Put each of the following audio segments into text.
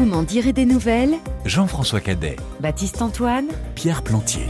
Vous m'en direz des nouvelles Jean-François Cadet, Baptiste Antoine Pierre Plantier.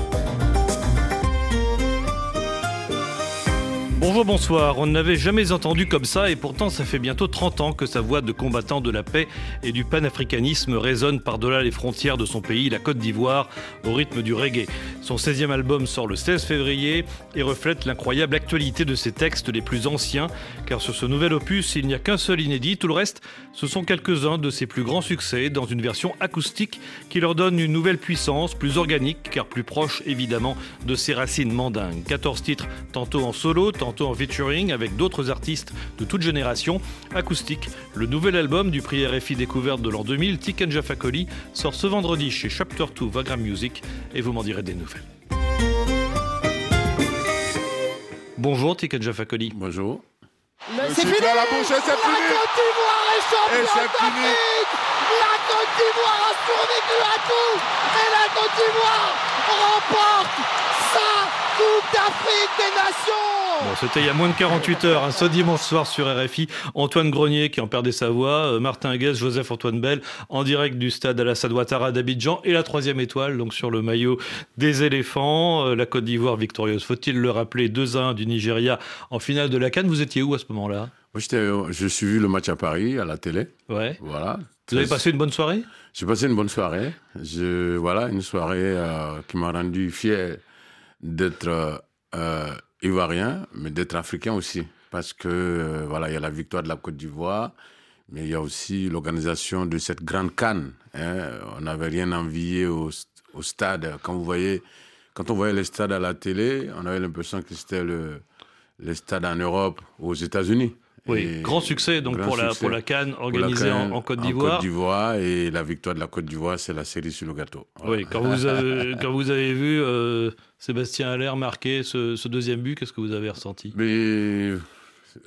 Bonjour, bonsoir. On n'avait jamais entendu comme ça et pourtant ça fait bientôt 30 ans que sa voix de combattant de la paix et du panafricanisme résonne par-delà les frontières de son pays, la Côte d'Ivoire, au rythme du reggae. Son 16e album sort le 16 février et reflète l'incroyable actualité de ses textes les plus anciens, car sur ce nouvel opus, il n'y a qu'un seul inédit, tout le reste, ce sont quelques-uns de ses plus grands succès dans une version acoustique qui leur donne une nouvelle puissance, plus organique, car plus proche évidemment de ses racines mandingues. 14 titres, tantôt en solo, tantôt en featuring avec d'autres artistes de toute génération. Acoustique, le nouvel album du prix RFI Découverte de l'an 2000, Tiken Jafakoli, sort ce vendredi chez Chapter 2 Vagram Music et vous m'en direz des nouvelles. Bonjour Tiken Jafakoli. Bonjour. C'est fini la bouche, c'est La fini Côte d'Ivoire est championne d'Afrique La Côte d'Ivoire a survécu à tout Et la Côte d'Ivoire remporte sa Coupe d'Afrique des Nations Bon, c'était il y a moins de 48 heures, hein, ce dimanche soir sur RFI. Antoine Grenier qui en perdait sa voix, euh, Martin Guez, Joseph-Antoine Bell en direct du stade Alassane Ouattara d'Abidjan et la troisième étoile donc sur le maillot des éléphants. Euh, la Côte d'Ivoire victorieuse, faut-il le rappeler, 2-1 du Nigeria en finale de la Cannes? Vous étiez où à ce moment-là? Moi, j'étais, je suis vu le match à Paris, à la télé. Ouais. Voilà. Vous avez passé une bonne soirée? J'ai passé une bonne soirée. Je, voilà, une soirée euh, qui m'a rendu fier d'être euh, euh, ivoirien, mais d'être africain aussi. Parce que, euh, voilà, il y a la victoire de la Côte d'Ivoire, mais il y a aussi l'organisation de cette grande canne. hein. On n'avait rien envié au, stade. Quand vous voyez, quand on voyait les stades à la télé, on avait l'impression que c'était le, les stades en Europe, aux États-Unis. Oui, grand succès donc grand pour, la, succès. pour la Cannes la organisée Cannes en, en Côte d'Ivoire. Côte d'Ivoire et la victoire de la Côte d'Ivoire, c'est la série sur le gâteau. Voilà. Oui, quand vous avez, quand vous avez vu euh, Sébastien Haller marquer ce, ce deuxième but, qu'est-ce que vous avez ressenti? Mais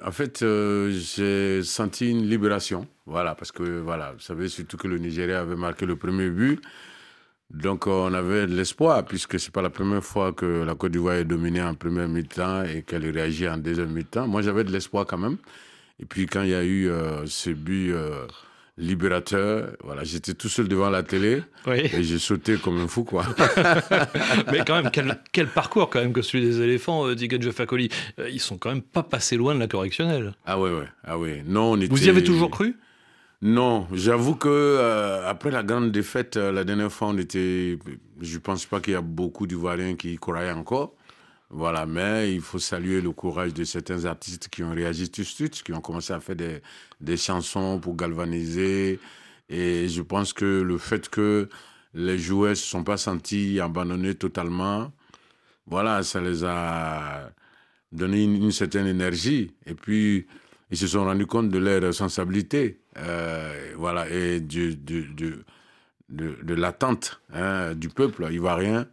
en fait, euh, j'ai senti une libération. Voilà, parce que voilà, vous savez surtout que le Nigeria avait marqué le premier but. Donc on avait de l'espoir, puisque c'est pas la première fois que la Côte d'Ivoire est dominée en première mi-temps et qu'elle réagit en deuxième mi-temps. Moi, j'avais de l'espoir quand même. Et puis quand il y a eu euh, ce but euh, libérateur, voilà, j'étais tout seul devant la télé Oui. et j'ai sauté comme un fou, quoi. Mais quand même, quel, quel parcours quand même que celui des éléphants, euh, Digan Jeffakoli. Euh, Ils sont quand même pas passés loin de la correctionnelle. Ah ouais, ouais, ah ouais. Non, on était... Vous y avez toujours cru? Non, j'avoue que euh, après la grande défaite, euh, la dernière fois, on était. Je pense pas qu'il y a beaucoup d'Ivoiriens qui y croyaient encore. Voilà, mais il faut saluer le courage de certains artistes qui ont réagi tout de suite, qui ont commencé à faire des, des chansons pour galvaniser. Et je pense que le fait que les joueurs se sont pas sentis abandonnés totalement, voilà, ça les a donné une, certaine énergie. Et puis, ils se sont rendus compte de leur responsabilité, euh, voilà, et du, du- du- de, de l'attente hein, du peuple ivoirien.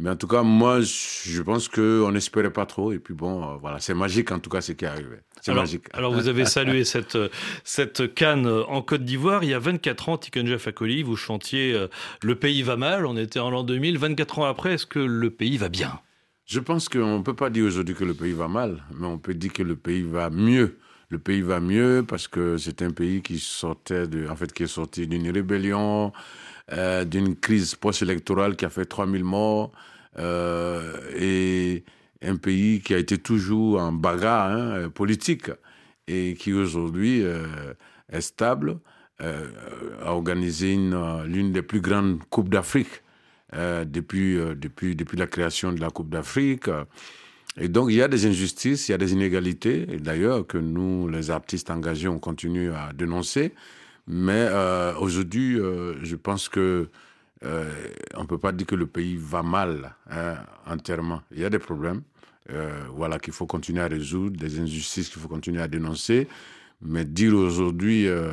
Mais en tout cas, moi, je pense qu'on n'espérait pas trop. Et puis bon, euh, voilà, c'est magique en tout cas ce qui est arrivé. C'est magique. alors, vous avez salué cette, euh, cette canne euh, en Côte d'Ivoire. Il y a 24 ans, Tiken Fakoli, vous chantiez Le pays va mal. On était en l'an 2000. 24 ans après, est-ce que le pays va bien? Je pense qu'on ne peut pas dire aujourd'hui que le pays va mal, mais on peut dire que le pays va mieux. Le pays va mieux parce que c'est un pays qui sortait de, en fait, qui est sorti d'une rébellion, euh, d'une crise post-électorale qui a fait 3000 morts, et un pays qui a été toujours en bagarre hein, euh, politique et qui aujourd'hui euh, est stable, euh, a organisé une, euh, l'une des plus grandes coupes d'Afrique euh, depuis, euh, depuis, depuis la création de la Coupe d'Afrique. Et donc, il y a des injustices, il y a des inégalités, d'ailleurs que nous, les artistes engagés, on continue à dénoncer. Mais euh, aujourd'hui, euh, je pense que euh, on ne peut pas dire que le pays va mal hein, entièrement. Il y a des problèmes euh, voilà, qu'il faut continuer à résoudre, des injustices qu'il faut continuer à dénoncer. Mais dire aujourd'hui euh,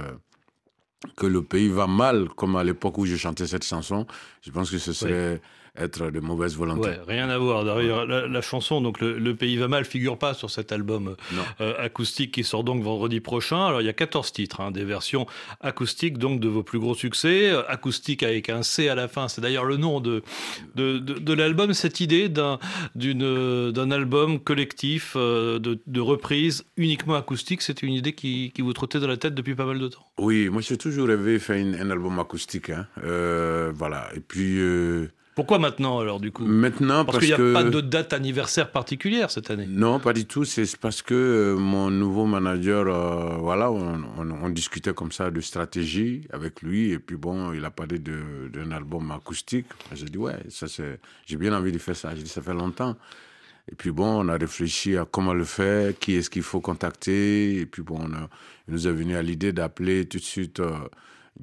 que le pays va mal, comme à l'époque où je chantais cette chanson, je pense que ce serait être de mauvaise volonté. Ouais, rien à voir. D'ailleurs, la, chanson, donc le, pays va mal, figure pas sur cet album euh, acoustique qui sort donc vendredi prochain. Alors il y a 14 titres, hein, des versions acoustiques donc de vos plus gros succès. Euh, acoustique avec un C à la fin, c'est d'ailleurs le nom de, de, de, l'album. Cette idée d'un, d'une, d'un album collectif euh, de, de reprise uniquement acoustique, c'était une idée qui, qui, vous trottait dans la tête depuis pas mal de temps? Oui, moi j'ai toujours rêvé de faire un album acoustique. Hein. voilà. Et puis pourquoi maintenant alors du coup Maintenant parce, qu'il n'y a pas de date anniversaire particulière cette année. Non, pas du tout. C'est parce que euh, mon nouveau manager, euh, voilà, on, discutait comme ça de stratégie avec lui et puis bon, il a parlé d'un album acoustique. J'ai dit ouais, ça c'est, j'ai bien envie de faire ça. J'ai dit ça fait longtemps. Et puis bon, on a réfléchi à comment le faire, qui est-ce qu'il faut contacter. Et puis bon, on il nous est venu à l'idée d'appeler tout de suite. Euh,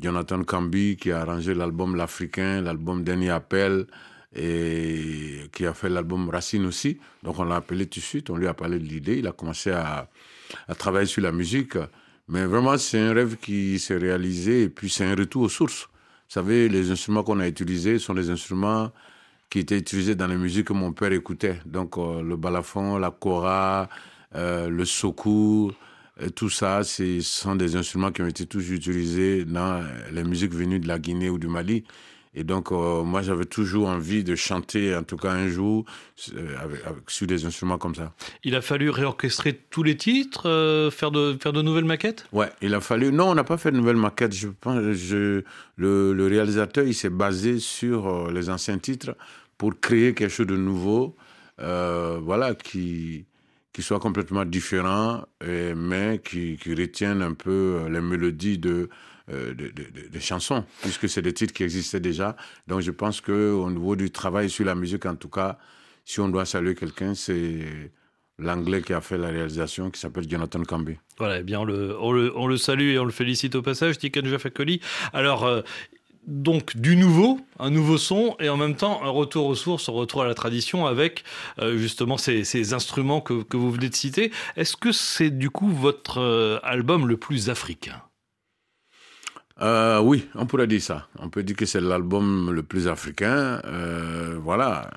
Jonathan Cambi qui a arrangé l'album L'Africain, l'album Dernier Appel et qui a fait l'album Racine aussi. Donc on l'a appelé tout de suite, on lui a parlé de l'idée, il a commencé à, à, travailler sur la musique. Mais vraiment, c'est un rêve qui s'est réalisé et puis c'est un retour aux sources. Vous savez, les instruments qu'on a utilisés sont des instruments qui étaient utilisés dans les musiques que mon père écoutait. Donc euh, le balafon, la kora, euh, le sokou, tout ça, ce sont des instruments qui ont été toujours utilisés dans les musiques venues de la Guinée ou du Mali. Et donc, euh, moi, j'avais toujours envie de chanter, en tout cas un jour, euh, avec, sur des instruments comme ça. Il a fallu réorchestrer tous les titres, euh, faire, de, faire de nouvelles maquettes? Ouais, il a fallu. Non, on n'a pas fait de nouvelles maquettes. Je pense, je, le, le réalisateur, il s'est basé sur les anciens titres pour créer quelque chose de nouveau, voilà, qui qui soit complètement différent, mais qui, qui retiennent un peu euh, les mélodies de, euh, chansons, puisque c'est des titres qui existaient déjà. Donc je pense qu'au niveau du travail sur la musique, en tout cas, si on doit saluer quelqu'un, c'est l'anglais qui a fait la réalisation, qui s'appelle Jonathan Camby. Voilà, eh bien on le, on le, on le, salue et on le félicite au passage, Tiken Jafakoli. Alors, euh, donc du nouveau, un nouveau son et en même temps un retour aux sources, un retour à la tradition avec euh, justement ces, instruments que, vous venez de citer. Est-ce que c'est du coup votre euh, album le plus africain? Euh, Oui, on pourrait dire ça. On peut dire que c'est l'album le plus africain. voilà,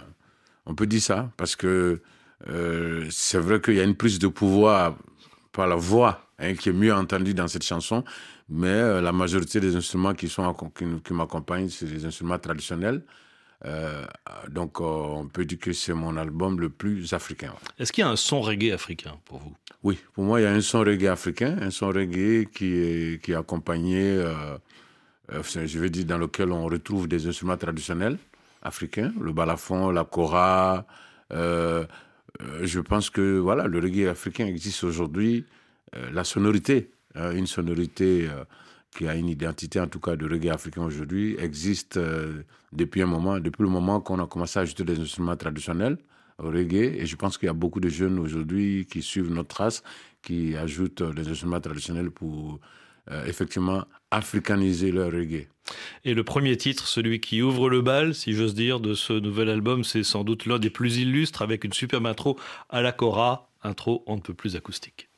on peut dire ça parce que c'est vrai qu'il y a une prise de pouvoir par la voix hein, qui est mieux entendue dans cette chanson mais euh, la majorité des instruments qui, sont, qui, m'accompagnent, c'est des instruments traditionnels. Euh, donc, euh, on peut dire que c'est mon album le plus africain. Est-ce qu'il y a un son reggae africain pour vous? Oui, pour moi, il y a un son reggae africain, un son reggae qui est, qui est accompagné, je veux dire, dans lequel on retrouve des instruments traditionnels africains, le balafon, la kora. je pense que voilà, le reggae africain existe aujourd'hui. la sonorité une sonorité euh, qui a une identité, en tout cas, de reggae africain aujourd'hui, existe euh, depuis un moment, depuis le moment qu'on a commencé à ajouter des instruments traditionnels au reggae. Et je pense qu'il y a beaucoup de jeunes aujourd'hui qui suivent notre trace, qui ajoutent des instruments traditionnels pour effectivement africaniser leur reggae. Et le premier titre, celui qui ouvre le bal, si j'ose dire, de ce nouvel album, c'est sans doute l'un des plus illustres, avec une superbe intro à la Cora, intro on ne peut plus acoustique.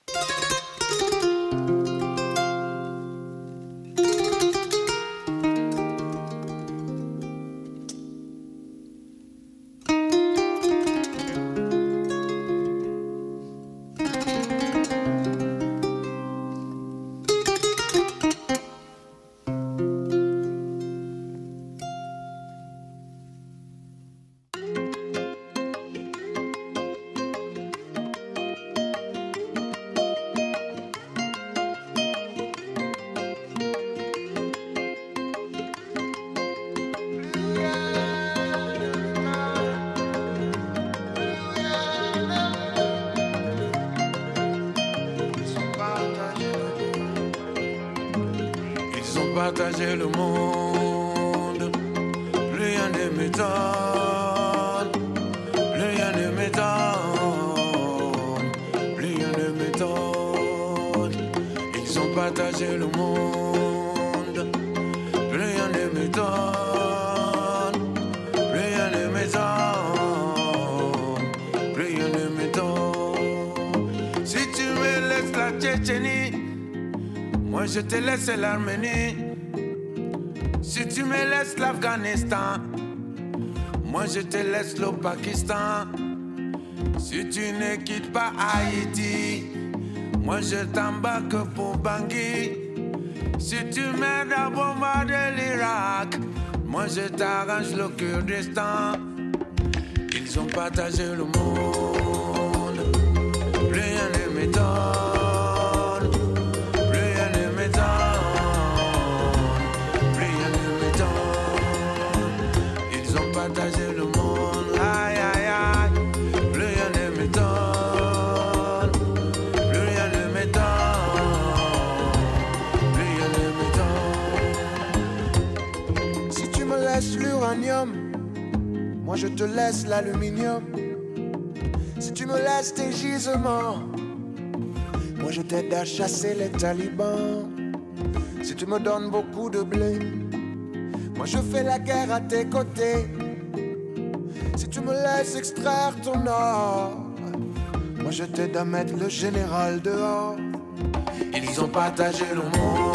M'étonne, rien ne m'étonne, plus rien ne m'étonne. Ils ont partagé le monde, plus rien ne m'étonne, plus rien ne m'étonne, plus rien ne m'étonne. Si tu me laisses la Tchétchénie, moi je te laisse l'Arménie. Si tu me laisses l'Afghanistan, Moi je te laisse le Pakistan. Si tu ne quittes pas Haïti, moi je t'embarque pour Bangui. Si tu m'aides à bombarder l'Irak, moi je t'arrange le Kurdistan. Ils ont partagé le monde, rien ne m'étonne, je te laisse l'aluminium. Si tu me laisses tes gisements, moi je t'aide à chasser les talibans. Si tu me donnes beaucoup de blé, moi je fais la guerre à tes côtés. Si tu me laisses extraire ton or, moi je t'aide à mettre le général dehors. Ils ont partagé le monde.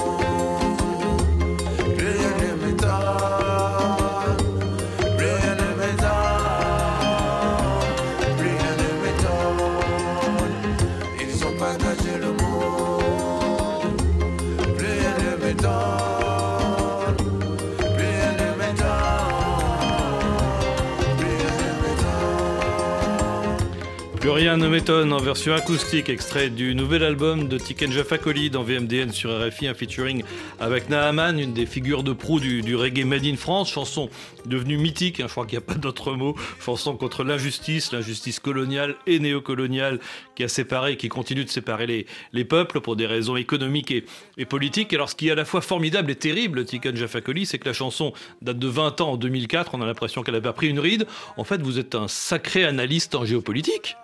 Ne m'étonne en version acoustique, extrait du nouvel album de Tiken Jafakoli dans VMDN sur RFI, un featuring avec Naaman, une des figures de proue du, reggae made in France, chanson devenue mythique, hein, je crois qu'il n'y a pas d'autre mot, chanson contre l'injustice, l'injustice coloniale et néocoloniale qui a séparé, qui continue de séparer les, les peuples pour des raisons économiques et, politiques. Alors ce qui est à la fois formidable et terrible, Tiken Jafakoli, c'est que la chanson date de 20 ans en 2004, on a l'impression qu'elle a pas pris une ride. En fait, vous êtes un sacré analyste en géopolitique.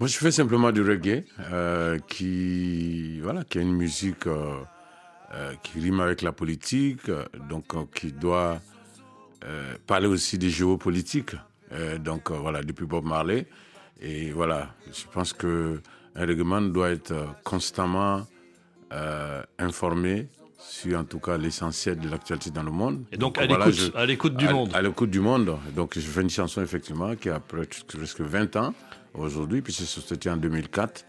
Moi, je fais simplement du reggae, euh, qui, voilà, qui est une musique euh, euh, qui rime avec la politique, donc qui doit parler aussi des géopolitiques. Donc voilà, depuis Bob Marley. Et voilà, je pense que un reggaeman doit être constamment informé sur en tout cas l'essentiel de l'actualité dans le monde. Et donc à voilà, l'écoute, je- à l'écoute du à- monde. À l'écoute du monde. Donc, je fais une chanson, effectivement, qui a presque presque 20 ans aujourd'hui, puis c'est sorti en 2004.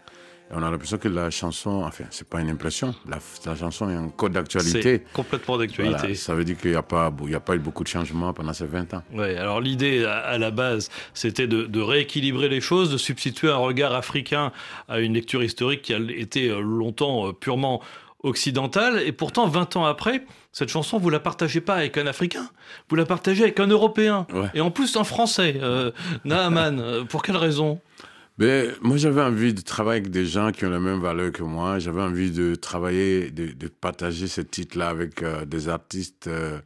Et on a l'impression que la chanson, enfin, c'est pas une impression, la, la chanson est un code d'actualité. C'est complètement Voilà, d'actualité. ça veut dire qu'il n'y a, pas, il y a pas eu beaucoup de changements pendant ces 20 ans. Ouais, alors l'idée à, à la base, c'était de, de rééquilibrer les choses, de substituer un regard africain à une lecture historique qui a été euh, longtemps euh, purement occidentale. Et pourtant, 20 ans après, cette chanson, vous la partagez pas avec un Africain, vous la partagez avec un Européen. Ouais. Et en plus, un Français, euh, Naaman. Euh, Pour quelle raison? Mais moi, j'avais envie de travailler avec des gens qui ont la même valeur que moi. J'avais envie de travailler, de, de partager ce titre-là avec euh, des artistes, euh,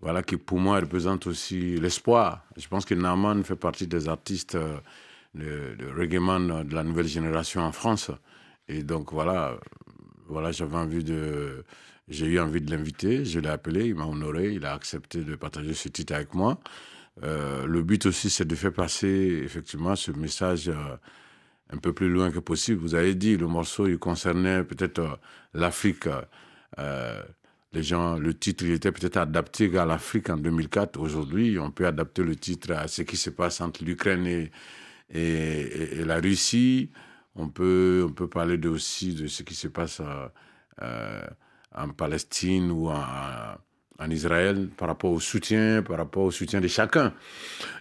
voilà, qui pour moi représentent aussi l'espoir. Je pense que Naman fait partie des artistes, euh, le, le reggae man de la nouvelle génération en France. Et donc voilà, voilà, j'avais envie de, j'ai eu envie de l'inviter. Je l'ai appelé, il m'a honoré, il a accepté de partager ce titre avec moi. Euh, le but aussi, c'est de faire passer effectivement ce message euh, un peu plus loin que possible. Vous avez dit, le morceau, il concernait peut-être euh, l'Afrique. les gens, le titre, il était peut-être adapté à l'Afrique en 2004. Aujourd'hui, on peut adapter le titre à ce qui se passe entre l'Ukraine et la Russie. On peut, on peut parler de, aussi de ce qui se passe euh, euh, en Palestine ou en, Israël par rapport au soutien, par rapport au soutien de chacun.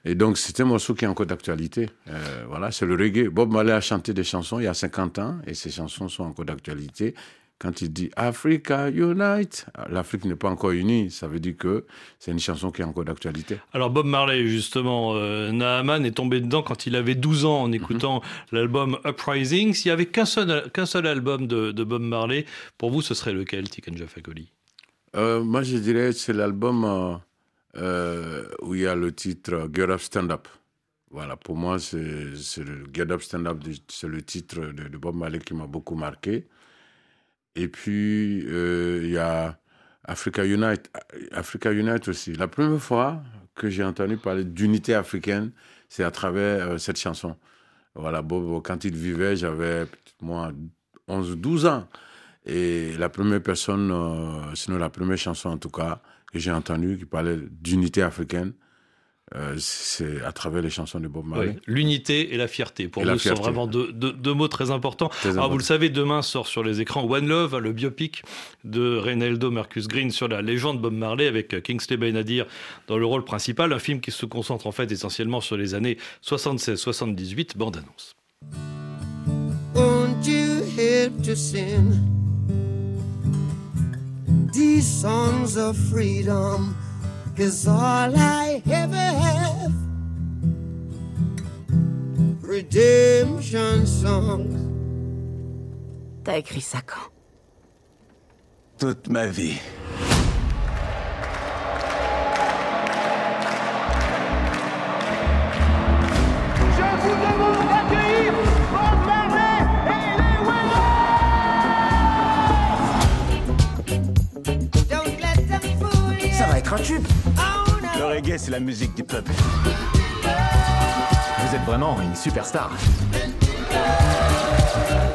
Et donc, c'est un morceau qui est encore d'actualité. Euh, voilà, c'est le reggae. Bob Marley a chanté des chansons il y a 50 ans et ces chansons sont encore d'actualité. Quand il dit Africa Unite, l'Afrique n'est pas encore unie, ça veut dire que c'est une chanson qui est encore d'actualité. Alors Bob Marley, justement, euh, Naaman est tombé dedans quand il avait 12 ans en écoutant l'album Uprising. S'il y avait qu'un seul, qu'un seul album de, de Bob Marley, pour vous, ce serait lequel, Tiken Jafakoli Euh, moi, je dirais que c'est l'album euh, euh, où il y a le titre Get Up Stand Up. Voilà, pour moi, c'est le Get Up Stand Up, c'est le titre de, de Bob Marley qui m'a beaucoup marqué. Et puis, euh, il y a Africa Unite, Africa Unite aussi. La première fois que j'ai entendu parler d'unité africaine, c'est à travers euh, cette chanson. Voilà, Bob, quand il vivait, j'avais moi 11 ou 12 ans. Et la première personne, euh, sinon la première chanson en tout cas, que j'ai entendue qui parlait d'unité africaine, euh, c'est à travers les chansons de Bob Marley. Oui, L'unité et la fierté. Pour Et nous, sont vraiment deux, deux- deux mots très importants. Très Alors, vous important. le savez, demain sort sur les écrans One Love, le biopic de Reynaldo Marcus Green sur la légende Bob Marley avec Kingsley Benadir dans le rôle principal. Un film qui se concentre en fait essentiellement sur les années 76-78. Bande annonce. Won't you help to sing these songs of freedom? Cause all I ever have redemption songs. T'as écrit ça quand? Toute ma vie. Je vous demande d'accueillir Bob Marley et les Don't let them fool you. Ça va être un tube. Reggae, c'est la musique du peuple. Vous êtes vraiment une superstar.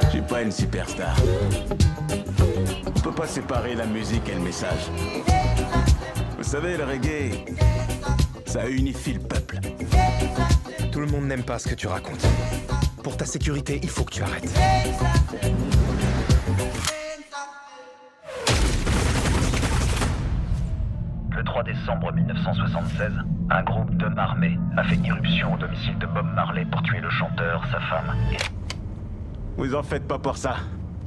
Je suis pas une superstar. On peut pas séparer la musique et le message. Vous savez, le reggae, ça unifie le peuple. Tout le monde n'aime pas ce que tu racontes. Pour ta sécurité, il faut que tu arrêtes. Décembre 1976, un groupe d'hommes armés a fait irruption au domicile de Bob Marley pour tuer le chanteur, sa femme et Vous en faites pas pour ça.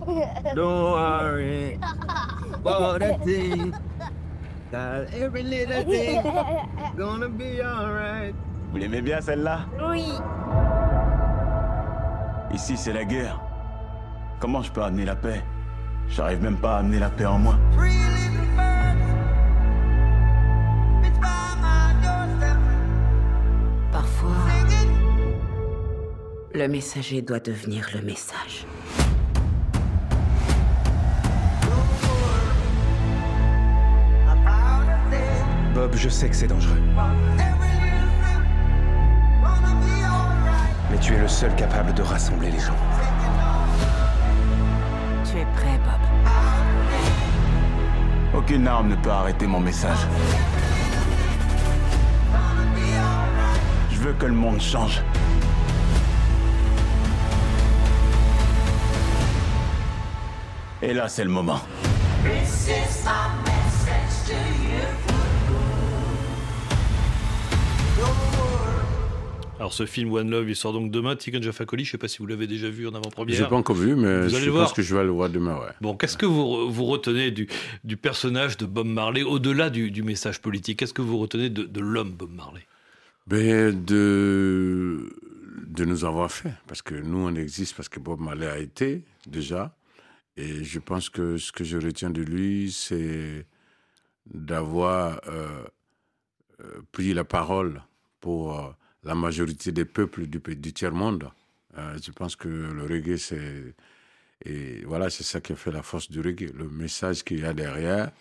Don't worry about a thing. That every little thing gonna be alright. Vous l'aimez bien celle-là? Oui. Ici, c'est la guerre. Comment je peux amener la paix? J'arrive même pas à amener la paix en moi. Le messager doit devenir le message. Bob, je sais que c'est dangereux, mais tu es le seul capable de rassembler les gens. Tu es prêt, Bob Aucune arme ne peut arrêter mon message. Je veux que le monde change. Et là, c'est le moment. Alors, ce film One Love, il sort donc demain. Tiken Jafakoli, je ne sais pas si vous l'avez déjà vu en avant-première. Je l'ai pas encore vu, mais Vous allez je le voir. pense que je vais le voir demain, ouais. Bon, qu'est-ce que vous, vous retenez du, du personnage de Bob Marley, au-delà du, du message politique? Qu'est-ce que vous retenez de, de l'homme Bob Marley? Ben, de, de nous avoir fait. Parce que nous, on existe parce que Bob Marley a été, déjà. Et je pense que ce que je retiens de lui, c'est d'avoir euh, euh, pris la parole pour euh, la majorité des peuples du, du tiers-monde. Je pense que le reggae, c'est... Et voilà, c'est ça qui a fait la force du reggae, le message qu'il y a derrière.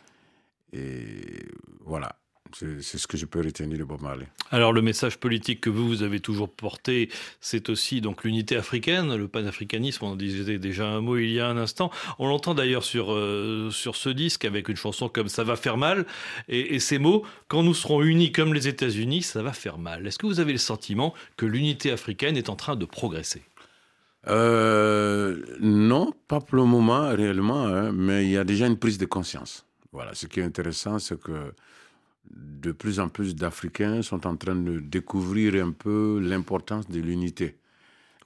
Et voilà, c'est ce que je peux retenir de Bob Marley. Alors, le message politique que vous, vous avez toujours porté, c'est aussi donc l'unité africaine, le panafricanisme. On en disait déjà un mot il y a un instant. On l'entend d'ailleurs sur, euh, sur ce disque avec une chanson comme Ça va faire mal. Et, et ces mots, quand nous serons unis comme les États-Unis, ça va faire mal. Est-ce que vous avez le sentiment que l'unité africaine est en train de progresser? Euh, non, pas pour le moment réellement, hein, mais il y a déjà une prise de conscience. Voilà, ce qui est intéressant, c'est que de plus en plus d'Africains sont en train de découvrir un peu l'importance de l'unité.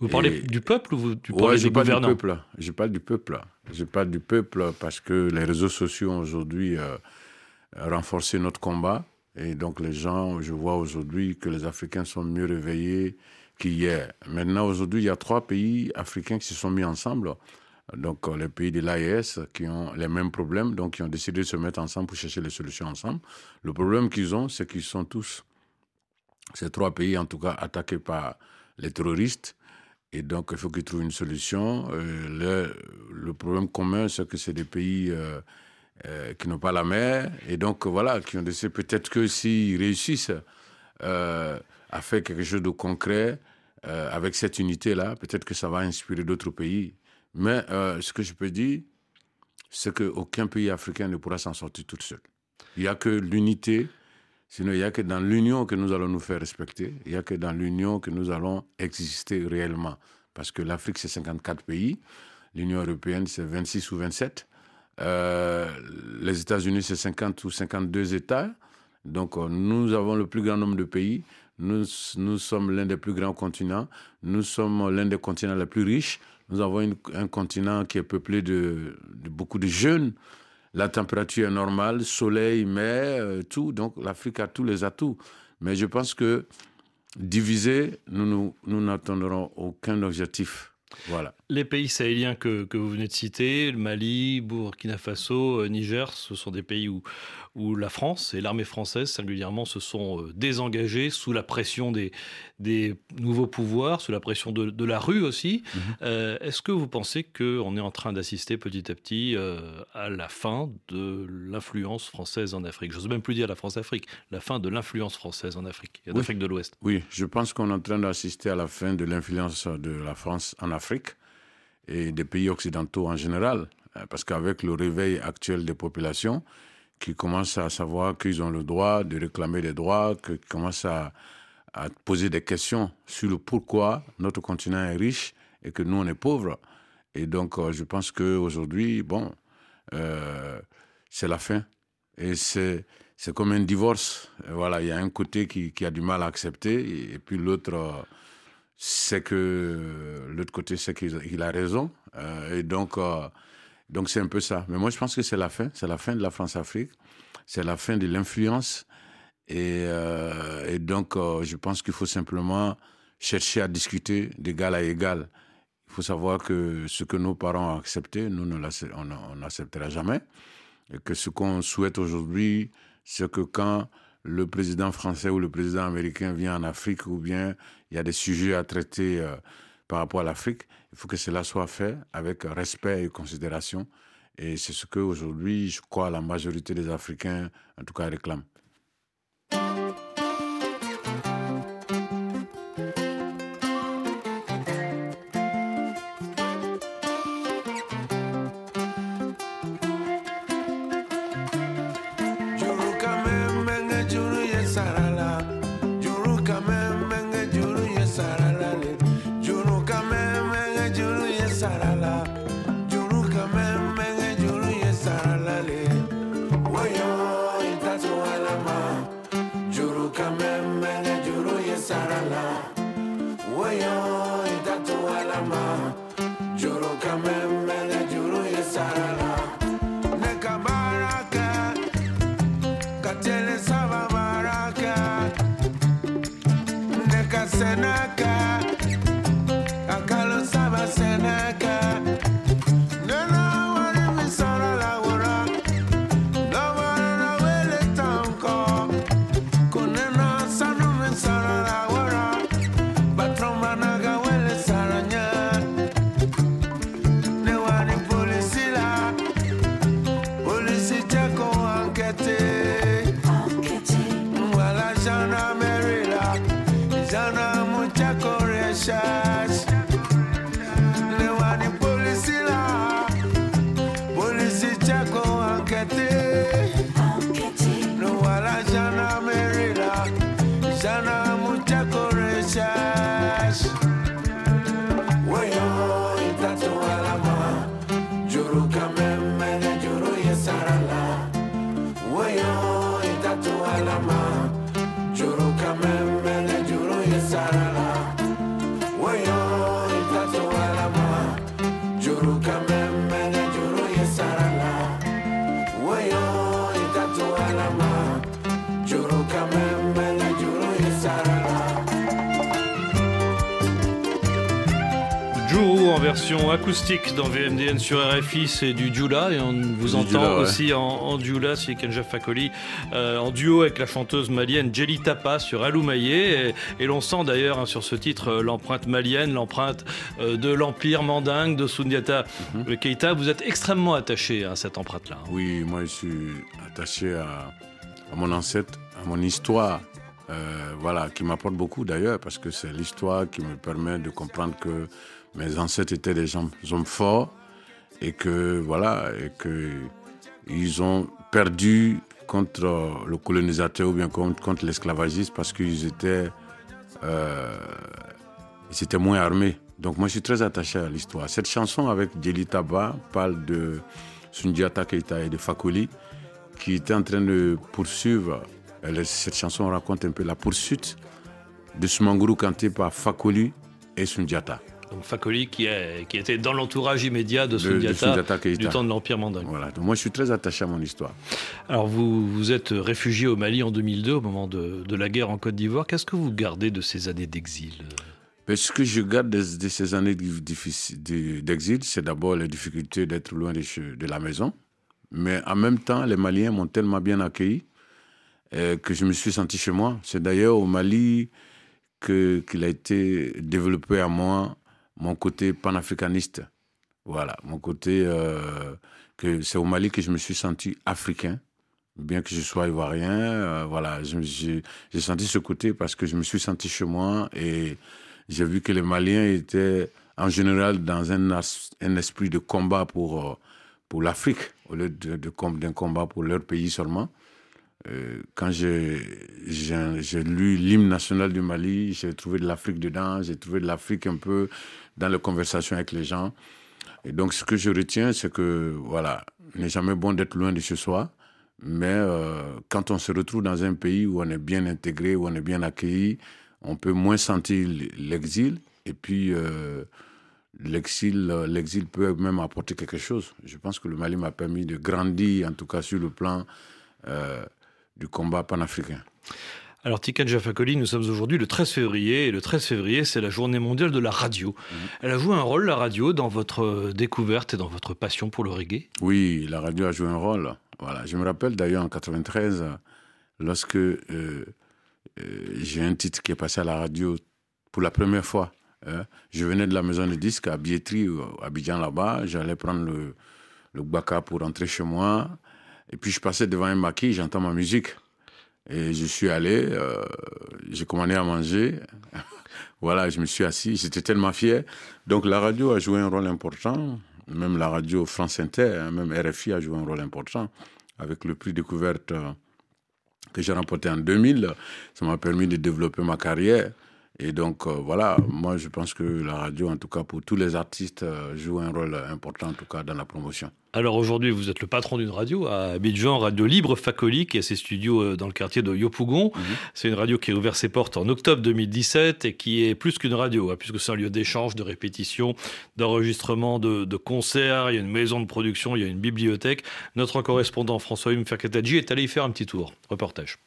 Vous parlez Et- du peuple ou vous Ouais, parlez je des parle du peuple. Je parle du peuple. Je parle du peuple parce que les réseaux sociaux ont aujourd'hui euh, renforcé notre combat. Et donc les gens, je vois aujourd'hui que les Africains sont mieux réveillés qu'hier. Maintenant, aujourd'hui, il y a trois pays africains qui se sont mis ensemble. Donc euh, les pays de l'AES qui ont les mêmes problèmes, donc qui ont décidé de se mettre ensemble pour chercher les solutions ensemble. Le problème qu'ils ont, c'est qu'ils sont tous, ces trois pays en tout cas, attaqués par les terroristes. Et donc, il faut qu'ils trouvent une solution. Euh, le, problème commun, c'est que c'est des pays euh, qui n'ont pas la mer. Et donc, voilà, qui ont décidé peut-être que s'ils réussissent à faire quelque chose de concret avec cette unité-là, peut-être que ça va inspirer d'autres pays. Mais euh, ce que je peux dire, c'est qu'aucun pays africain ne pourra s'en sortir tout seul. Il n'y a que l'unité Sinon, il n'y a que dans l'union que nous allons nous faire respecter. Il n'y a que dans l'union que nous allons exister réellement. Parce que l'Afrique, c'est 54 pays. L'Union européenne, c'est 26 ou 27. Euh, les États-Unis, c'est 50 ou 52 États. Donc, euh, nous avons le plus grand nombre de pays. Nous, nous sommes l'un des plus grands continents. Nous sommes l'un des continents les plus riches. Nous avons un continent qui est peuplé de, beaucoup de jeunes. La température est normale, soleil, mer, euh, tout. Donc, l'Afrique a tous les atouts. Mais je pense que diviser, nous n'atteindrons aucun objectif. Voilà. Les pays sahéliens que, que, vous venez de citer, le Mali, Burkina Faso, euh, Niger, ce sont des pays où, où la France et l'armée française singulièrement se sont euh, désengagés sous la pression des, des nouveaux pouvoirs, sous la pression de, de la rue aussi. -hmm. euh, Est-ce que vous pensez qu'on est en train d'assister petit à petit euh, à la fin de l'influence française en Afrique? Je n'ose même plus dire la France-Afrique, la fin de l'influence française en Afrique, en oui. Afrique de l'Ouest. Oui, je pense qu'on est en train d'assister à la fin de l'influence de la France en Afrique et des pays occidentaux en général. Parce qu'avec le réveil actuel des populations, qui commencent à savoir qu'ils ont le droit de réclamer des droits, qui commencent à, poser des questions sur le pourquoi notre continent est riche et que nous, on est pauvres. Et donc, euh, je pense qu'aujourd'hui, bon, euh, c'est la fin. Et c'est, c'est comme un divorce. Voilà, il y a un côté qui, qui, a du mal à accepter, et, puis l'autre, euh, c'est que l'autre côté, c'est qu'il a raison. et donc, donc c'est un peu ça. Mais moi, je pense que c'est la fin. C'est la fin de la France-Afrique. C'est la fin de l'influence. Et, euh, donc, euh, je pense qu'il faut simplement chercher à discuter d'égal à égal. Il faut savoir que ce que nos parents ont accepté, nous, on n'acceptera jamais. Et que ce qu'on souhaite aujourd'hui, c'est que quand le président français ou le président américain vient en Afrique, ou bien il y a des sujets à traiter euh, par rapport à l'Afrique, il faut que cela soit fait avec respect et considération. Et c'est ce que aujourd'hui, je crois, la majorité des Africains, en tout cas, réclament. Sur RFI, c'est du Djula et on vous Du entend ouais. aussi en, en Djula, c'est Kenja Fakoli, euh, en duo avec la chanteuse malienne Jelly Tapa sur Aloumaillé. Et, et l'on sent d'ailleurs hein, sur ce titre euh, l'empreinte malienne, l'empreinte euh, de l'empire mandingue de Sundiata Mhm. Keita. Vous êtes extrêmement attaché à cette empreinte-là. hein. Oui, moi je suis attaché à, à mon ancêtre, à mon histoire, euh, voilà, qui m'apporte beaucoup d'ailleurs, parce que c'est l'histoire qui me permet de comprendre que mes ancêtres étaient des hommes forts et que voilà, et que ils ont perdu contre le colonisateur ou bien contre, contre l'esclavagisme parce qu'ils étaient, euh, étaient moins armés. Donc moi je suis très attaché à l'histoire. Cette chanson avec Djeli Taba parle de Sundiata Keita et de Fakoli qui étaient en train de poursuivre. Cette chanson raconte un peu la poursuite de Sumanguru Kanté par Fakoli et Sundiata. Donc Fakoli qui, est- qui était dans l'entourage immédiat de Sundiata, du temps de l'Empire mandingue. Voilà. Donc moi je suis très attaché à mon histoire. Alors vous vous êtes réfugié au Mali en 2002 au moment de, de la guerre en Côte d'Ivoire. Qu'est-ce que vous gardez de ces années d'exil? Mais ce que je garde de, de ces années d'exil, c'est d'abord les difficultés d'être loin de, la maison. Mais en même temps, les Maliens m'ont tellement bien accueilli euh, que je me suis senti chez moi. C'est d'ailleurs au Mali qu'il a été développé à moi mon côté panafricaniste. Voilà, mon côté euh, que c'est au Mali que je me suis senti africain, bien que je sois ivoirien. euh, voilà, j'ai senti ce côté parce que je me suis senti chez moi et j'ai vu que les Maliens étaient en général dans un, esprit de combat pour, euh, pour l'Afrique, au lieu de- de d'un combat pour leur pays seulement. Euh, quand j'ai lu l'hymne national du Mali, j'ai trouvé de l'Afrique dedans, j'ai trouvé de l'Afrique un peu dans les conversations avec les gens. Et donc, ce que je retiens, c'est que, voilà, il n'est jamais bon d'être loin de chez soi, mais euh, quand on se retrouve dans un pays où on est bien intégré, où on est bien accueilli, on peut moins sentir l'exil. Et puis, euh, l'exil, l'exil peut même apporter quelque chose. Je pense que le Mali m'a permis de grandir, en tout cas sur le plan du combat panafricain. Alors Tiken Jafakoli, nous sommes aujourd'hui le 13 février, et le 13 février, c'est la journée mondiale de la radio. Elle a joué un rôle, la radio, dans votre euh, découverte et dans votre passion pour le reggae? Oui, la radio a joué un rôle. Voilà. Je me rappelle d'ailleurs en 93, lorsque euh, euh, j'ai un titre qui est passé à la radio pour la première fois. hein. Je venais de la maison de disques à Bietri, à Abidjan là-bas. J'allais prendre le, le Gbaka pour rentrer chez moi. Et puis je passais devant un maquis, j'entends ma musique. Et je suis allé, euh, j'ai commandé à manger. voilà, je me suis assis, j'étais tellement fier. Donc la radio a joué un rôle important, même la radio France Inter, hein, même RFI a joué un rôle important. Avec le prix découverte euh, que j'ai remporté en 2000, ça m'a permis de développer ma carrière. Et donc euh, voilà, moi je pense que la radio, en tout cas pour tous les artistes, euh, joue un rôle important en tout cas dans la promotion. Alors aujourd'hui, vous êtes le patron d'une radio à Abidjan, Radio Libre Fakoli, qui a ses studios euh, dans le quartier de Yopougon. C'est une radio qui a ouvert ses portes en octobre 2017 et qui est plus qu'une radio, hein, puisque c'est un lieu d'échange, de répétition, d'enregistrement de, de concerts. Il y a une maison de production, il y a une bibliothèque. Notre correspondant François-Hume Ferkatadji est allé y faire un petit tour. Reportage.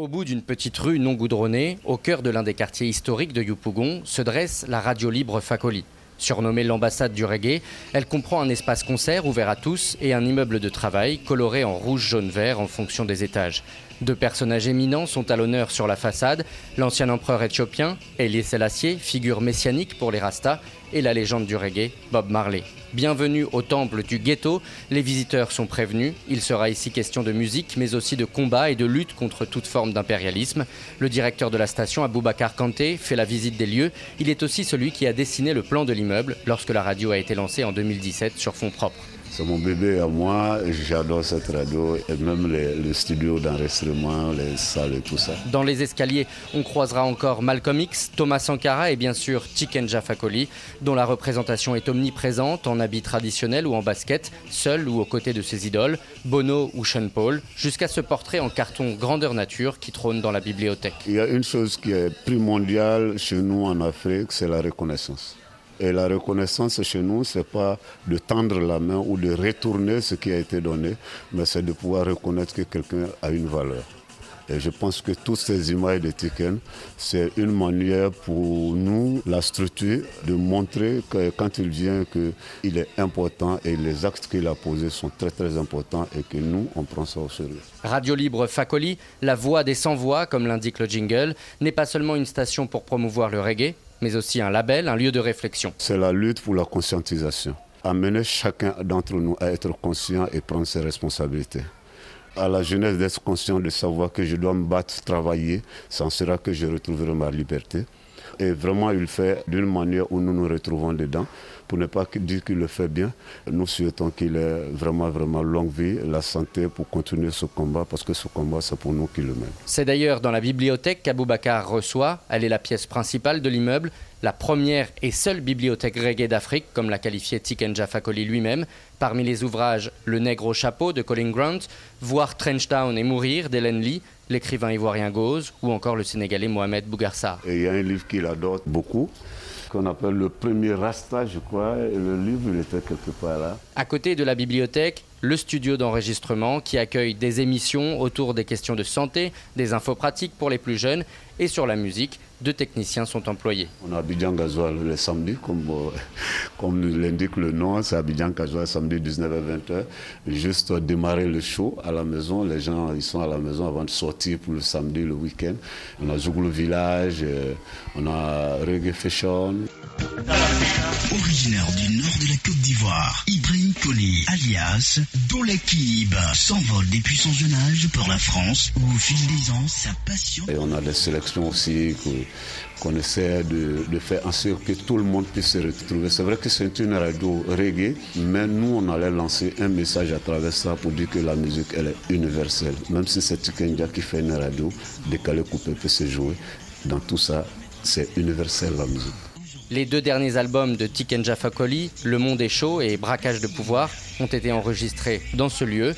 Au bout d'une petite rue non goudronnée, au cœur de l'un des quartiers historiques de Yopougon, se dresse la radio libre Fakoli. Surnommée l'ambassade du reggae, elle comprend un espace concert ouvert à tous et un immeuble de travail coloré en rouge, jaune, vert en fonction des étages. Deux personnages éminents sont à l'honneur sur la façade, l'ancien empereur éthiopien, Haile Selassie, figure messianique pour les Rastas, et la légende du reggae, Bob Marley. Bienvenue au temple du ghetto, les visiteurs sont prévenus, il sera ici question de musique mais aussi de combat et de lutte contre toute forme d'impérialisme. Le directeur de la station, Aboubacar Kanté, fait la visite des lieux, il est aussi celui qui a dessiné le plan de l'immeuble lorsque la radio a été lancée en 2017 sur fonds propres. C'est mon bébé à moi, j'adore cette radio et même les, les studios d'enregistrement, les salles et tout ça. Dans les escaliers, on croisera encore Malcolm X, Thomas Sankara et bien sûr Chiken Jafakoli, dont la représentation est omniprésente en habit traditionnel ou en basket, seul ou aux côtés de ses idoles, Bono ou Sean Paul, jusqu'à ce portrait en carton grandeur nature qui trône dans la bibliothèque. Il y a une chose qui est primordiale chez nous en Afrique, c'est la reconnaissance. Et la reconnaissance chez nous, ce n'est pas de tendre la main ou de retourner ce qui a été donné, mais c'est de pouvoir reconnaître que quelqu'un a une valeur. Et je pense que toutes ces images de Tiken, c'est une manière pour nous, la structure, de montrer que quand il vient, qu'il est important et les actes qu'il a posés sont très très importants et que nous, on prend ça au sérieux. Radio Libre Fakoli, la voix des sans-voix, comme l'indique le jingle, n'est pas seulement une station pour promouvoir le reggae, mais aussi un label, un lieu de réflexion. C'est la lutte pour la conscientisation. Amener chacun d'entre nous à être conscient et prendre ses responsabilités. À la jeunesse d'être conscient de savoir que je dois me battre, travailler, ça en sera que je retrouverai ma liberté. Et vraiment, il le fait d'une manière où nous nous retrouvons dedans. Pour ne pas dire qu'il le fait bien, nous souhaitons qu'il ait vraiment, vraiment longue vie, la santé pour continuer ce combat, parce que ce combat, c'est pour nous qui le mène. C'est d'ailleurs dans la bibliothèque qu'Aboubacar reçoit. Elle est la pièce principale de l'immeuble, la première et seule bibliothèque reggae d'Afrique, comme l'a qualifié Tiken Fakoli lui-même. Parmi les ouvrages Le Nègre au chapeau de Colin Grant, Voir Trenchtown et mourir d'Hélène Lee, l'écrivain ivoirien Gauze ou encore le Sénégalais Mohamed Bougarsar. Et il y a un livre qu'il adore beaucoup, qu'on appelle le premier Rasta, je crois. Et le livre, il était quelque part là. À côté de la bibliothèque, le studio d'enregistrement qui accueille des émissions autour des questions de santé, des infos pratiques pour les plus jeunes et sur la musique. Deux techniciens sont employés. On a Abidjan Gazoal le samedi, comme, euh, comme l'indique le nom, c'est Abidjan Gazoal samedi 19h-20h. Juste démarrer le show à la maison. Les gens ils sont à la maison avant de sortir pour le samedi, le week-end. On a Zouglou Village, euh, on a Reggae Fashion. Originaire du nord de la Côte d'Ivoire, Ibrahim Koli, alias Dolakib, s'envole depuis son jeune âge pour la France où au fil des ans, sa passion... Et on a des sélections aussi qu'on essaie de, faire en sorte que tout le monde puisse se retrouver. C'est vrai que c'est une radio reggae, mais nous, on allait lancer un message à travers ça pour dire que la musique, elle est universelle. Même si c'est Tikenja qui fait une radio, décalé, coupé peut se jouer. Dans tout ça, c'est universel la musique. Les deux derniers albums de Tikenja Fakoli, Le Monde est chaud et Braquage de pouvoir, ont été enregistrés dans ce lieu.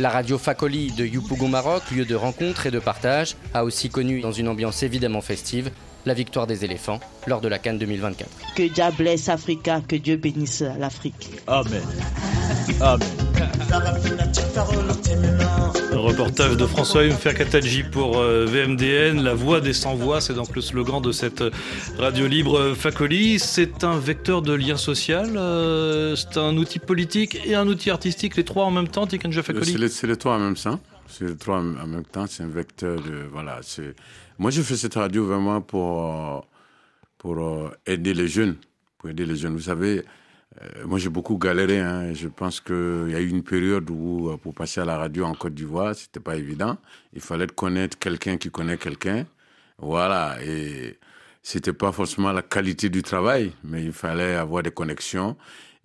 La radio Fakoli de Yupougon Maroc, lieu de rencontre et de partage, a aussi connu dans une ambiance évidemment festive la victoire des éléphants lors de la Cannes 2024. Que Dieu blesse Africa, que Dieu bénisse l'Afrique. Amen. Amen. Un reportage de François Mferkataji pour euh, VMDN, La voix des sans-voix, c'est donc le slogan de cette radio libre Facoli. C'est un vecteur de lien social, euh, c'est un outil politique et un outil artistique, les trois en même temps, Tikenja Fakoli C'est les, trois en même temps. C'est les trois en même temps, c'est un vecteur de. Voilà, Moi, je fais cette radio vraiment pour, pour aider les jeunes. Pour aider les jeunes. Vous savez, euh, moi, j'ai beaucoup galéré. Hein. Je pense qu'il y a eu une période où, euh, pour passer à la radio en Côte d'Ivoire, c'était pas évident. Il fallait connaître quelqu'un qui connaît quelqu'un. Voilà. Et c'était pas forcément la qualité du travail, mais il fallait avoir des connexions.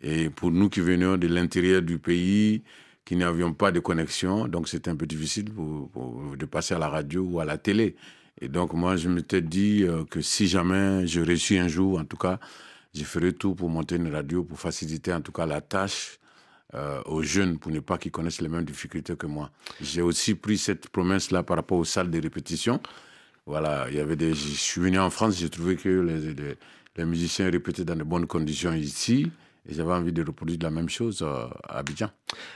Et pour nous qui venions de l'intérieur du pays, qui n'avions pas de connexion, donc c'était un peu difficile de passer à la radio ou à la télé. Et donc, moi, je m'étais dit euh, que si jamais je réussis un jour, en tout cas, je ferai tout pour monter une radio, pour faciliter en tout cas la tâche euh, aux jeunes, pour ne pas qu'ils connaissent les mêmes difficultés que moi. J'ai aussi pris cette promesse-là par rapport aux salles de répétition. Voilà, il y avait des. Je suis venu en France, j'ai trouvé que les, musiciens répétaient dans de bonnes conditions ici. Et j'avais envie de reproduire la même chose euh, à Abidjan.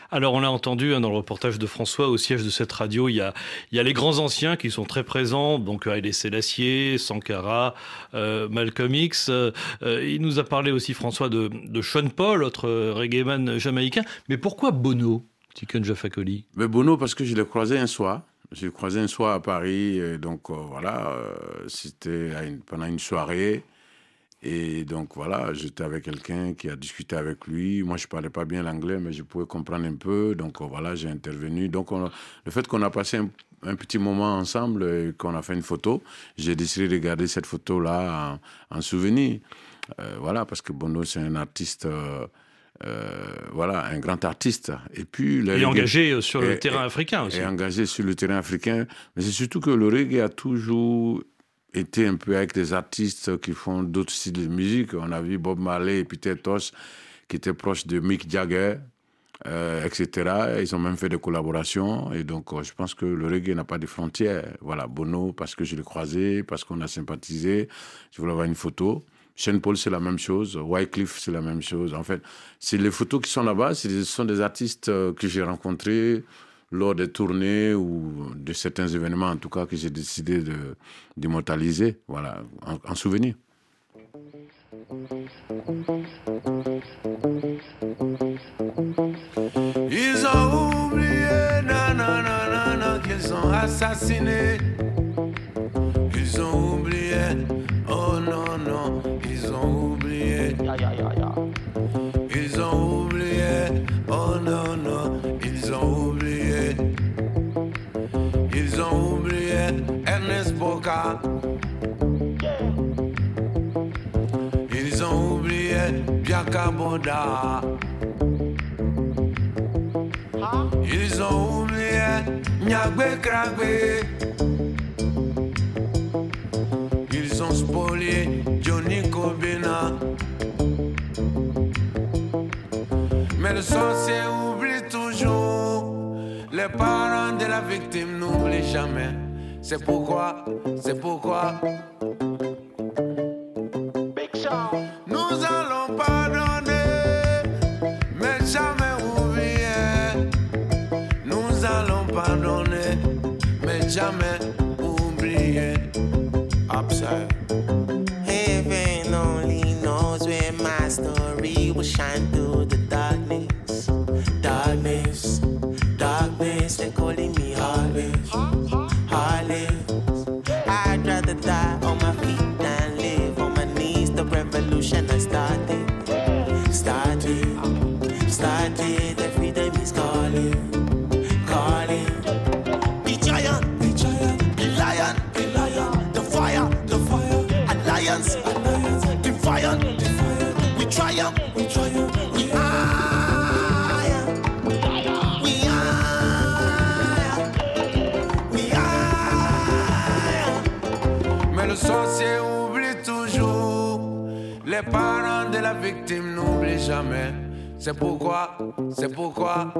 Alors, on l'a entendu hein, dans le reportage de François au siège de cette radio. Il y a, il y a les grands anciens qui sont très présents, donc Haïlé Sélassié, Sankara, euh, Malcolm X. Euh, il nous a parlé aussi, François, de, de Sean Paul, autre reggaeman jamaïcain. Mais pourquoi Bono, Tiken Jafakoli? Mais Bono, parce que je l'ai croisé un soir. Je l'ai croisé un soir à Paris. Et donc, voilà, c'était pendant une soirée. Et donc voilà, j'étais avec quelqu'un qui a discuté avec lui. Moi, je parlais pas bien l'anglais, mais je pouvais comprendre un peu. Donc voilà, j'ai intervenu. Donc le fait qu'on a passé un, petit moment ensemble et qu'on a fait une photo, j'ai décidé de garder cette photo-là en, souvenir. Euh, voilà, parce que Bono, c'est un artiste. Euh, euh, voilà, un grand artiste. Et puis, le et engagé sur le terrain africain aussi. Et engagé sur le terrain africain. Mais c'est surtout que le reggae a toujours été un peu avec des artistes qui font d'autres styles de musique. On a vu Bob Marley et Peter Tosh, qui étaient proches de Mick Jagger, euh, etc. Ils ont même fait des collaborations. Et donc, euh, je pense que le reggae n'a pas de frontières. Voilà, Bono, parce que je l'ai croisé, parce qu'on a sympathisé. Je voulais avoir une photo. Shane Paul, c'est la même chose. Wycliffe, c'est la même chose. En fait, c'est les photos qui sont là-bas. Ce sont des artistes euh, que j'ai rencontrés lors des tournées ou de certains événements, en tout cas, que j'ai décidé d'immortaliser, voilà, en, souvenir. Ils ont oublié, qu'ils sont assassinés. Ils ont oublié Nyagbe Kragbe. Ils ont spolié Johnny Kobina. Mais le sorcier oublie toujours. Les parents de la victime n'oublient jamais. C'est pourquoi, c'est pourquoi. Nous allons jamais oublier. Upside. Heaven only knows where my story will shine through parents de la victime n'oublient jamais. C'est pourquoi, c'est pourquoi.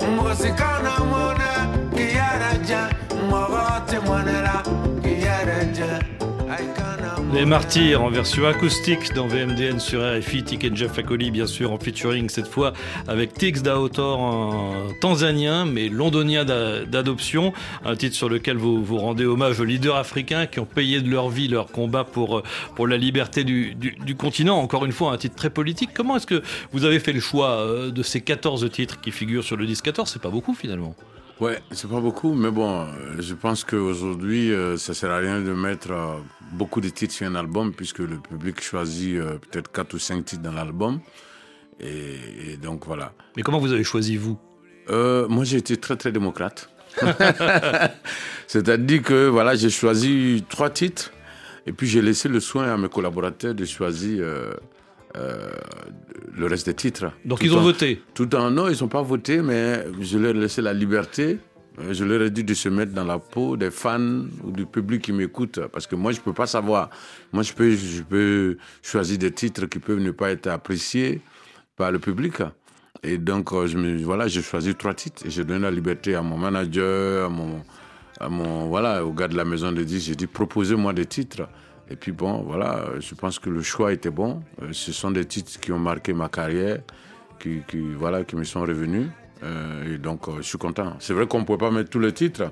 Est Moi, c'est quand on qui est Les Martyrs en version acoustique dans VMDN sur RFI, Tik Jeff Fakoli bien sûr en featuring cette fois avec Tix Daotor, un Tanzanien mais londonien d'a- d'adoption, un titre sur lequel vous, vous rendez hommage aux leaders africains qui ont payé de leur vie leur combat pour, euh, pour la liberté du, du, du continent. Encore une fois un titre très politique. Comment est-ce que vous avez fait le choix euh, de ces 14 titres qui figurent sur le disque 14 C'est pas beaucoup finalement. Ouais, c'est pas beaucoup, mais bon, euh, je pense qu'aujourd'hui, euh, ça sert à rien de mettre euh, beaucoup de titres sur un album, puisque le public choisit euh, peut-être 4 ou 5 titres dans l'album. Et, et donc voilà. Mais comment vous avez choisi vous? Moi, j'ai été très très démocrate. C'est-à-dire que voilà, j'ai choisi trois titres, et puis j'ai laissé le soin à mes collaborateurs de choisir. Euh, le reste des titres. Donc Tout ils ont en- voté Tout en non, ils n'ont pas voté, mais je leur ai laissé la liberté. Euh, Je leur ai dit de se mettre dans la peau des fans ou du public qui m'écoute, parce que moi je peux pas savoir. Moi je peux, je peux choisir des titres qui peuvent ne pas être appréciés par le public. Et donc euh, je me, voilà, j'ai choisi trois titres et j'ai donné la liberté à mon manager, à mon, à mon voilà, au gars de la maison de disques. J'ai dit proposez-moi des titres. Et puis bon, voilà, euh, je pense que le choix était bon. Euh, Ce sont des titres qui ont marqué ma carrière, qui, voilà, qui me sont revenus. Euh, et donc, je suis content. C'est vrai qu'on ne pouvait pas mettre tous les titres,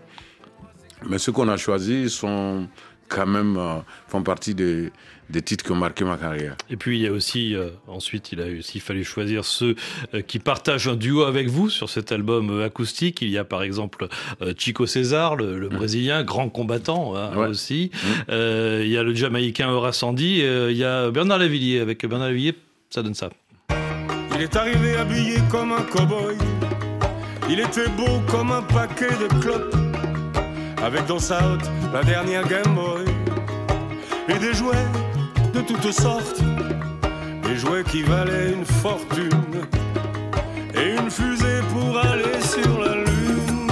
mais ceux qu'on a choisis sont quand même, euh, font partie des, des titres qui ont marqué ma carrière. Et puis il y a aussi, euh, ensuite, il a aussi fallu choisir ceux euh, qui partagent un duo avec vous sur cet album euh, acoustique. Il y a par exemple euh, Chico César, le, le Brésilien, grand combattant hein, Ouais. aussi. Euh, il y a le Jamaïcain Horace Andy. Euh, il y a Bernard Lavillier. Avec Bernard Lavillier, ça donne ça. Il est arrivé habillé comme un cow-boy. Il était beau comme un paquet de clopes. Avec dans sa hotte la dernière Game Boy. Et des jouets de toutes sortes. Des jouets qui valaient une fortune. Et une fusée pour aller sur la lune.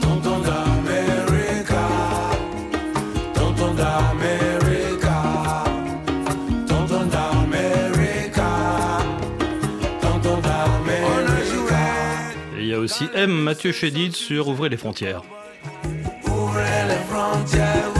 Tonton d'América, tonton d'América, tonton d'América, tonton d'América. Et il y a aussi M. Mathieu Chédid sur Ouvrez les frontières. Ouvrez les frontières,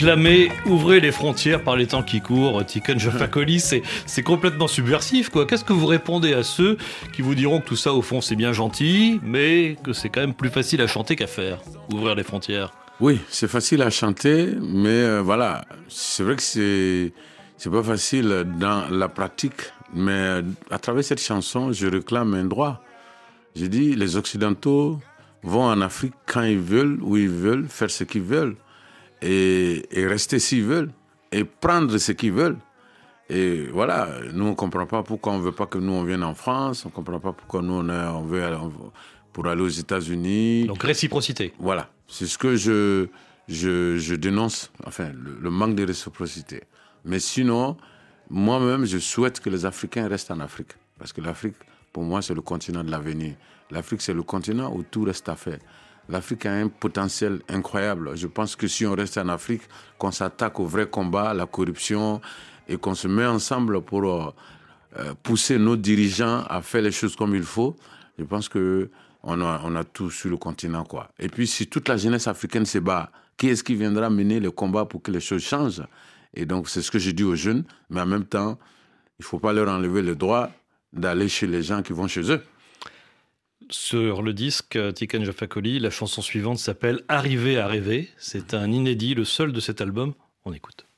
Et clamer ouvrez les frontières par les temps qui courent, Tiken Jafakoli, c'est c'est complètement subversif quoi. Qu'est-ce que vous répondez à ceux qui vous diront que tout ça au fond c'est bien gentil, mais que c'est quand même plus facile à chanter qu'à faire, ouvrir les frontières? Oui, c'est facile à chanter, mais euh, voilà, c'est vrai que c'est c'est pas facile dans la pratique, mais euh, à travers cette chanson, je réclame un droit. J'ai dit les occidentaux vont en Afrique quand ils veulent, où ils veulent, faire ce qu'ils veulent et, et rester s'ils veulent et prendre ce qu'ils veulent. Et voilà, nous on comprend pas pourquoi on veut pas que nous on vienne en France, on comprend pas pourquoi nous on, veut aller, on- pour aller aux États-Unis. Donc réciprocité. Voilà, c'est ce que je, je, je dénonce, enfin le, le manque de réciprocité. Mais sinon, moi-même je souhaite que les Africains restent en Afrique, parce que l'Afrique, pour moi, c'est le continent de l'avenir. L'Afrique, c'est le continent où tout reste à faire. L'Afrique a un potentiel incroyable. Je pense que si on reste en Afrique, qu'on s'attaque au vrai combat, la corruption, et qu'on se met ensemble pour euh, euh, pousser nos dirigeants à faire les choses comme il faut, je pense que on a, on a tout sur le continent. quoi. Et puis, si toute la jeunesse africaine se bat, qui est-ce qui viendra mener le combat pour que les choses changent? Et donc, c'est ce que je dis aux jeunes, mais en même temps, il ne faut pas leur enlever le droit d'aller chez les gens qui vont chez eux. Sur le disque euh, Tiken Jafakoli, la chanson suivante s'appelle Arriver à rêver. C'est un inédit, le seul de cet album. On écoute.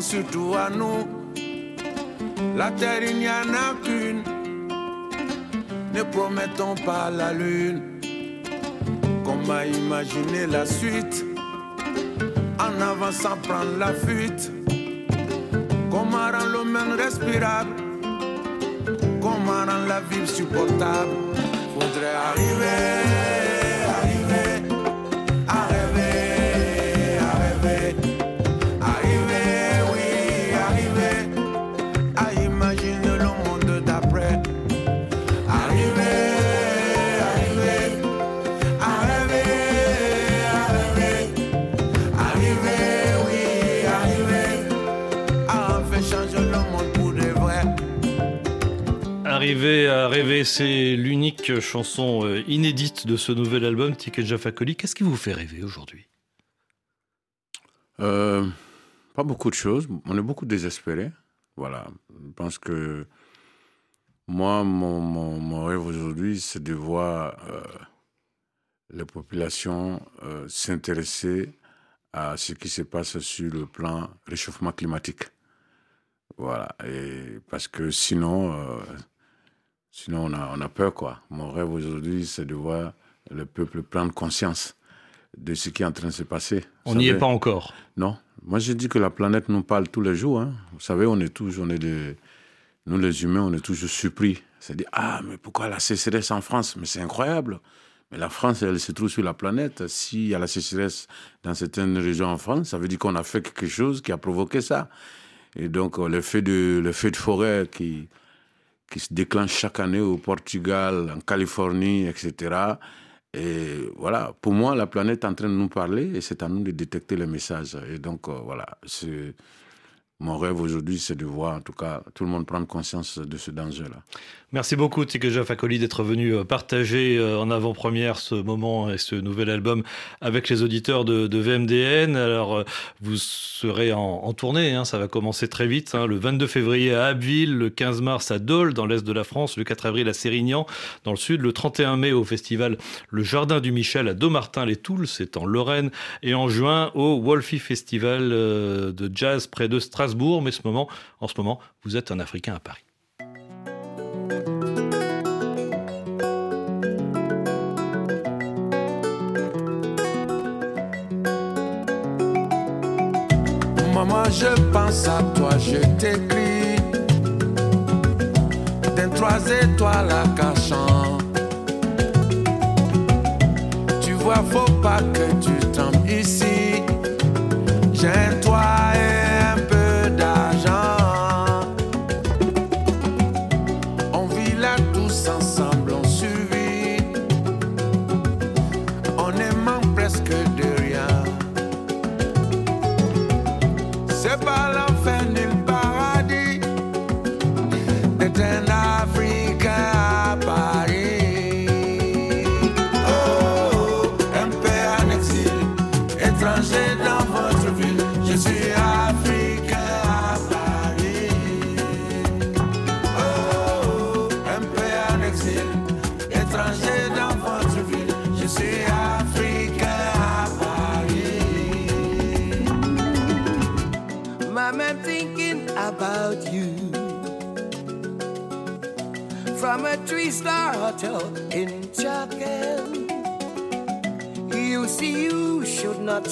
Surtout à nous. La terre il n'y en a qu'une, ne promettons pas la lune. Comment imaginer la suite? En avançant prendre la fuite? Comment rendre le monde respirable? Comment rendre la vie supportable? Faudrait arriver. Arriver à rêver, c'est l'unique chanson euh, inédite de ce nouvel album, Tiken Jafakoli. Qu'est-ce qui vous fait rêver aujourd'hui? Euh, pas beaucoup de choses. On est beaucoup désespérés. Voilà. Je pense que moi, mon, rêve aujourd'hui, c'est de voir euh, les populations s'intéresser à ce qui se passe sur le plan réchauffement climatique. Voilà. Et parce que sinon, sinon on a, on a peur, quoi. Mon rêve aujourd'hui, c'est de voir le peuple prendre conscience de ce qui est en train de se passer. On n'y est pas encore. non. Moi, je dis que la planète nous parle tous les jours. hein. Vous savez, on est tous, on est des, nous les humains, on est toujours surpris. C'est-à-dire, ah, mais pourquoi la sécheresse en France? Mais c'est incroyable. Mais la France, elle se trouve sur la planète. S'il y a la sécheresse dans certaines régions en France, ça veut dire qu'on a fait quelque chose qui a provoqué ça. Et donc, euh, le feu de, le feu de forêt qui, qui se déclenche chaque année au Portugal, en Californie, etc. Et voilà, pour moi, la planète est en train de nous parler et c'est à nous de détecter les messages. Et donc, euh, voilà, c'est mon rêve aujourd'hui, c'est de voir en tout cas tout le monde prendre conscience de ce danger-là. Merci beaucoup, Tikeja Fakoli, d'être venu euh, partager euh, en avant-première ce moment et ce nouvel album avec les auditeurs de, VMDN. Alors, euh, vous serez en, en tournée, hein, ça va commencer très vite, hein, le 22 février à Abbeville, le 15 mars à Dole, dans l'est de la France, le 4 avril à Sérignan, dans le sud, le 31 mai au festival Le Jardin du Michel à Domartin-les-Toules, c'est en Lorraine, et en juin au Wolfie Festival de jazz près de Strasbourg. Mais ce moment, en ce moment, vous êtes un Africain à Paris. Maman, je pense à toi, je t'écris. D'un trois étoiles à cachant. Tu vois, faut pas que tu tombes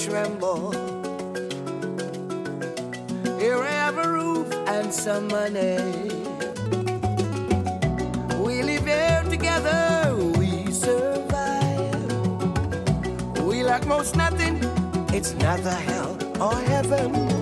tremble. Here I have a roof and some money. We live here together, we survive. We lack most nothing, it's neither hell or heaven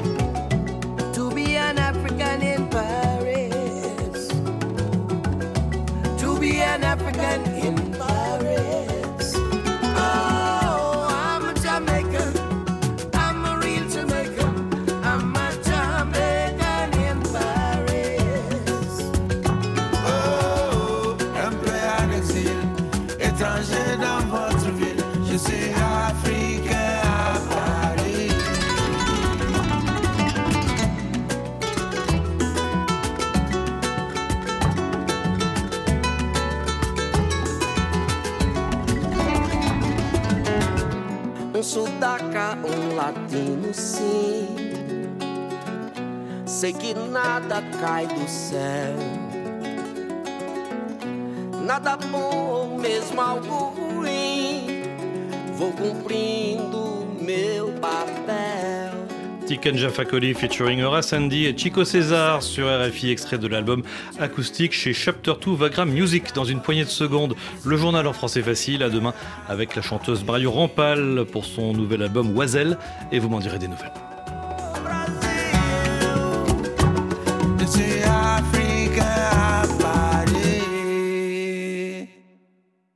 Sei que nada cai do céu. Nada bom mesmo algo ruim. Vou cumprindo meu papel. Tiken Jafakoli featuring Horace Andy et Chico César sur RFI, extrait de l'album acoustique chez Chapter 2 Vagram Music. Dans une poignée de secondes, le journal en français facile. À demain avec la chanteuse Braillot Rampal pour son nouvel album Oiselle. Et vous m'en direz des nouvelles. empty. I